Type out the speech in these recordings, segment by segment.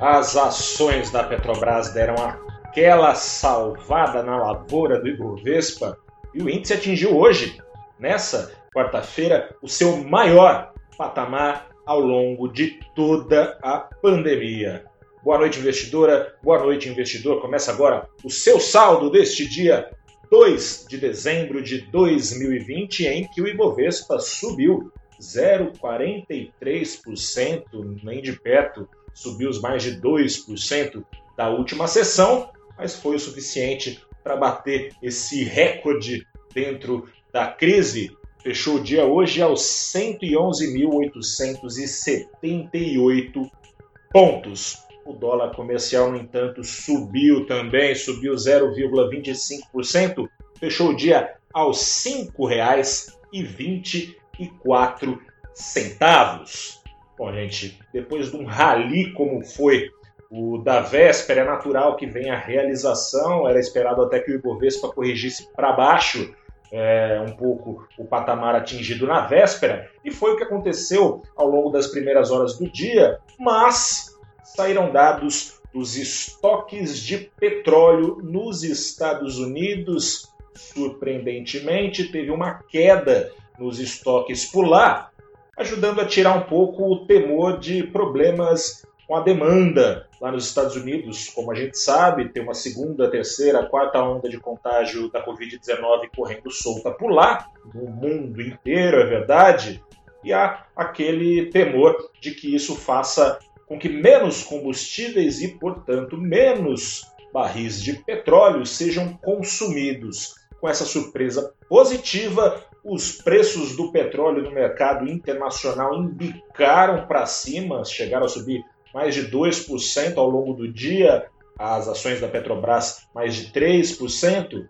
As ações da Petrobras deram aquela salvada na lavoura do Ibovespa e o índice atingiu hoje, nessa quarta-feira, o seu maior patamar ao longo de toda a pandemia. Boa noite, investidora. Boa noite, investidor. Começa agora o seu saldo deste dia 2 de dezembro de 2020, em que o Ibovespa subiu 0,43%, nem de perto, subiu os mais de 2% da última sessão, mas foi o suficiente para bater esse recorde dentro da crise. Fechou o dia hoje aos 111.878 pontos. O dólar comercial, no entanto, subiu também, subiu 0,25%, fechou o dia aos R$ 5,24. Bom, gente, depois de um rally como foi o da véspera, é natural que venha a realização, era esperado até que o Ibovespa corrigisse para baixo é, um pouco o patamar atingido na véspera, e foi o que aconteceu ao longo das primeiras horas do dia, mas saíram dados dos estoques de petróleo nos Estados Unidos. Surpreendentemente, teve uma queda nos estoques por lá, ajudando a tirar um pouco o temor de problemas com a demanda lá nos Estados Unidos. Como a gente sabe, tem uma segunda, terceira, quarta onda de contágio da Covid-19 correndo solta por lá, no mundo inteiro, é verdade. E há aquele temor de que isso faça com que menos combustíveis e, portanto, menos barris de petróleo sejam consumidos. Com essa surpresa positiva, os preços do petróleo no mercado internacional indicaram para cima, chegaram a subir mais de 2% ao longo do dia, as ações da Petrobras mais de 3%.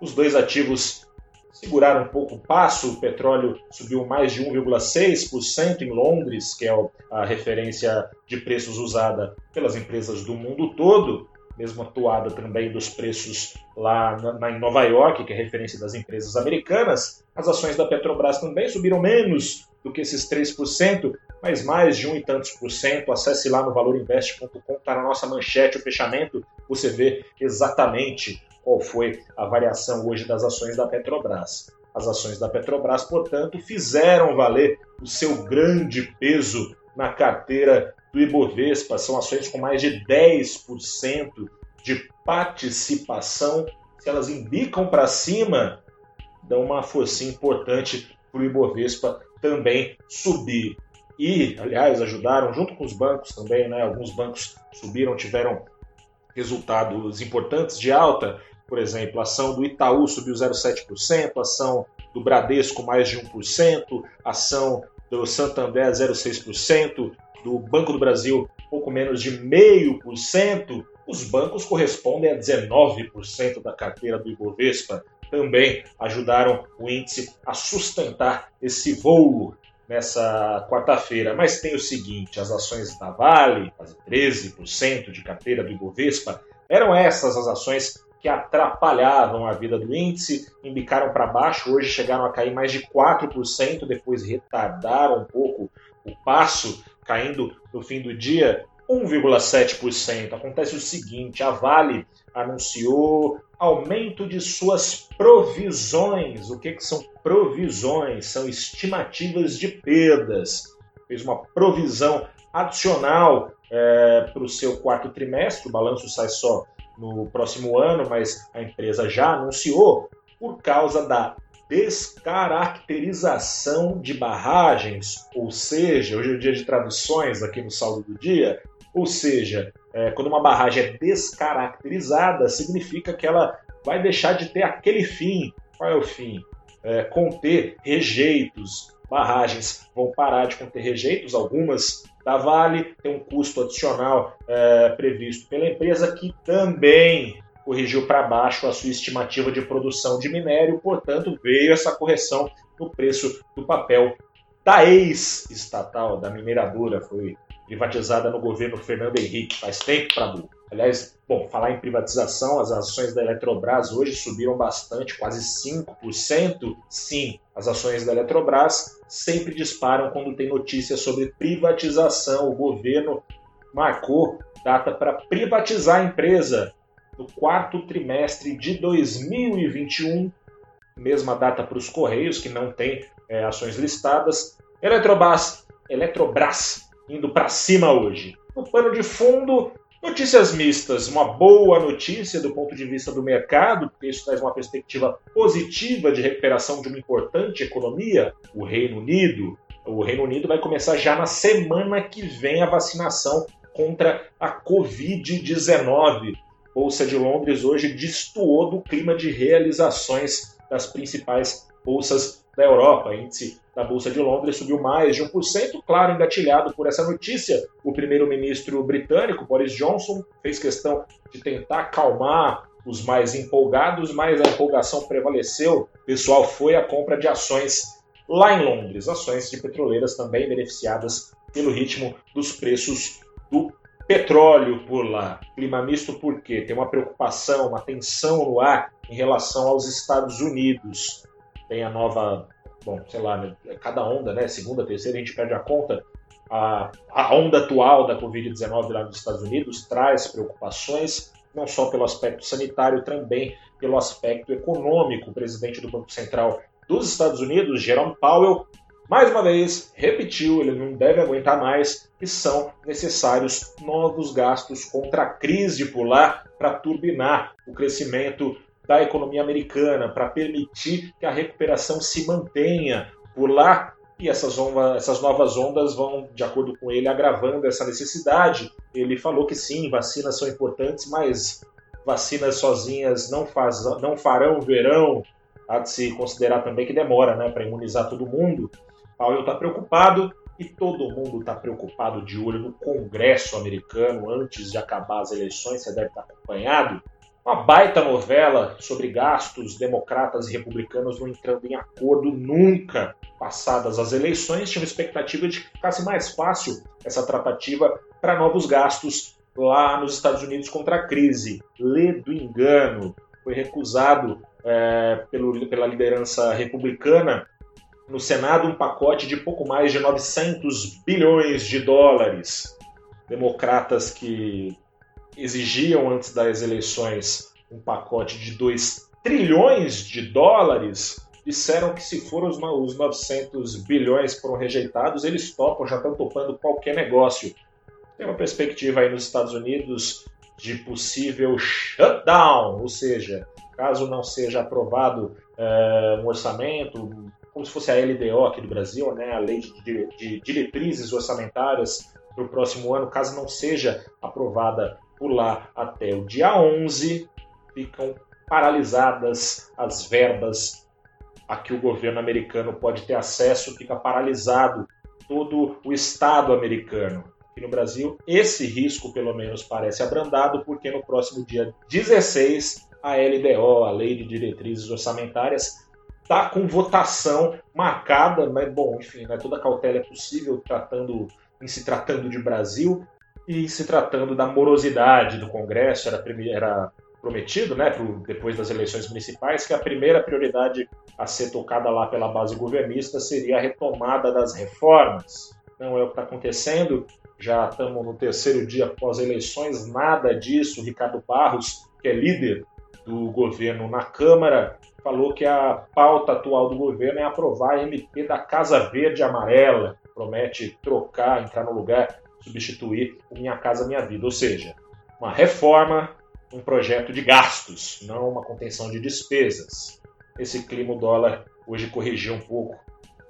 Os dois ativos seguraram um pouco o passo, o petróleo subiu mais de 1,6% em Londres, que é a referência de preços usada pelas empresas do mundo todo, mesma toada também dos preços lá na, em Nova York, que é referência das empresas americanas. As ações da Petrobras também subiram menos do que esses 3%, mas mais de um e tantos por cento. Acesse lá no valorinvest.com, está na nossa manchete, o fechamento, você vê exatamente qual foi a variação hoje das ações da Petrobras. As ações da Petrobras, portanto, fizeram valer o seu grande peso na carteira do Ibovespa. São ações com mais de 10% de participação. Se elas indicam para cima, dão uma força importante para o Ibovespa também subir. E, aliás, ajudaram junto com os bancos também, né? Alguns bancos subiram, tiveram resultados importantes de alta. Por exemplo, a ação do Itaú subiu 0,7%, a ação do Bradesco mais de 1%, a ação do Santander 0,6%, do Banco do Brasil pouco menos de 0,5%. Os bancos correspondem a 19% da carteira do Ibovespa. Também ajudaram o índice a sustentar esse voo nessa quarta-feira. Mas tem o seguinte: as ações da Vale, quase 13% de carteira do Ibovespa, eram essas as ações que atrapalhavam a vida do índice, indicaram para baixo, hoje chegaram a cair mais de 4%, depois retardaram um pouco o passo, caindo no fim do dia 1,7%. Acontece o seguinte: a Vale anunciou aumento de suas provisões. O que, que são provisões? São estimativas de perdas. Fez uma provisão adicional é, para o seu quarto trimestre, o balanço sai só no próximo ano, mas a empresa já anunciou por causa da descaracterização de barragens, ou seja, hoje é o dia de traduções aqui no saldo do dia, ou seja, é, quando uma barragem é descaracterizada, significa que ela vai deixar de ter aquele fim. Qual é o fim? É, conter rejeitos. Barragens vão parar de conter rejeitos, algumas da Vale, tem um custo adicional é, previsto pela empresa que também corrigiu para baixo a sua estimativa de produção de minério, portanto, veio essa correção no preço do papel da ex-estatal, da mineradora, foi privatizada no governo Fernando Henrique, faz tempo para. Aliás, bom, falar em privatização, as ações da Eletrobras hoje subiram bastante, quase 5%. Sim, as ações da Eletrobras sempre disparam quando tem notícias sobre privatização. O governo marcou data para privatizar a empresa no quarto trimestre de 2021, mesma data para os Correios, que não tem é, ações listadas. Eletrobras, Eletrobras indo para cima hoje. No pano de fundo, notícias mistas. Uma boa notícia do ponto de vista do mercado, porque isso traz uma perspectiva positiva de recuperação de uma importante economia, o Reino Unido. O Reino Unido vai começar já na semana que vem a vacinação contra a Covid-19. Bolsa de Londres hoje destoou do clima de realizações das principais bolsas da Europa. O índice da Bolsa de Londres subiu mais de 1%, claro, engatilhado por essa notícia. O primeiro-ministro britânico, Boris Johnson, fez questão de tentar acalmar os mais empolgados, mas a empolgação prevaleceu. O pessoal foi à compra de ações lá em Londres, ações de petroleiras também beneficiadas pelo ritmo dos preços do petróleo por lá. Clima misto por quê? Tem uma preocupação, uma tensão no ar em relação aos Estados Unidos. Tem a nova, bom, sei lá, né, cada onda, né? Segunda, terceira, a gente perde a conta. A, a onda atual da Covid-19 lá nos Estados Unidos traz preocupações, não só pelo aspecto sanitário, também pelo aspecto econômico. O presidente do Banco Central dos Estados Unidos, Jerome Powell, mais uma vez, repetiu, ele não deve aguentar mais, que são necessários novos gastos contra a crise por lá para turbinar o crescimento da economia americana, para permitir que a recuperação se mantenha por lá. E essas, onda, essas novas ondas vão, de acordo com ele, agravando essa necessidade. Ele falou que sim, vacinas são importantes, mas vacinas sozinhas não, faz, não farão verão. Há de se considerar também que demora né, para imunizar todo mundo. Powell está preocupado e todo mundo está preocupado de olho no Congresso americano antes de acabar as eleições. Você deve estar acompanhado. Uma baita novela sobre gastos, democratas e republicanos não entrando em acordo nunca. Passadas as eleições, tinha uma expectativa de que ficasse mais fácil essa tratativa para novos gastos lá nos Estados Unidos contra a crise. Lê do engano. Foi recusado é, pelo, pela liderança republicana no Senado um pacote de pouco mais de 900 bilhões de dólares. Democratas que exigiam antes das eleições um pacote de 2 trilhões de dólares disseram que se foram os 900 bilhões foram rejeitados, eles topam, já estão topando qualquer negócio. Tem uma perspectiva aí nos Estados Unidos de possível shutdown, ou seja, caso não seja aprovado é, um orçamento, como se fosse a LDO aqui do Brasil, né, a Lei de, de Diretrizes Orçamentárias para o próximo ano, caso não seja aprovada por lá até o dia 11, ficam paralisadas as verbas a que o governo americano pode ter acesso, fica paralisado todo o Estado americano. Aqui no Brasil, esse risco, pelo menos, parece abrandado, porque no próximo dia 16, a LDO, a Lei de Diretrizes Orçamentárias, está com votação marcada, mas bom, enfim, né, toda cautela é possível tratando, em se tratando de Brasil e se tratando da morosidade do Congresso, era, era prometido, né, pro, depois das eleições municipais, que a primeira prioridade a ser tocada lá pela base governista seria a retomada das reformas. Não é o que está acontecendo, já estamos no terceiro dia após eleições, nada disso. Ricardo Barros, que é líder do governo na Câmara, falou que a pauta atual do governo é aprovar a MP da Casa Verde Amarela, promete trocar, entrar no lugar, substituir o Minha Casa Minha Vida, ou seja, uma reforma, um projeto de gastos, não uma contenção de despesas. Esse clima o dólar hoje corrigiu um pouco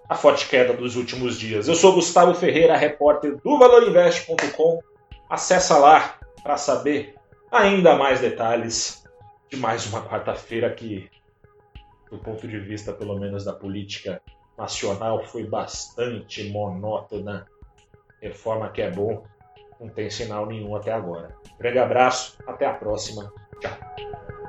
a forte queda dos últimos dias. Eu sou Gustavo Ferreira, repórter do ValorInvest.com. Acesse lá para saber ainda mais detalhes de mais uma quarta-feira que do ponto de vista, pelo menos, da política nacional, foi bastante monótona. Reforma que é bom, não tem sinal nenhum até agora. Grande abraço, até a próxima. Tchau.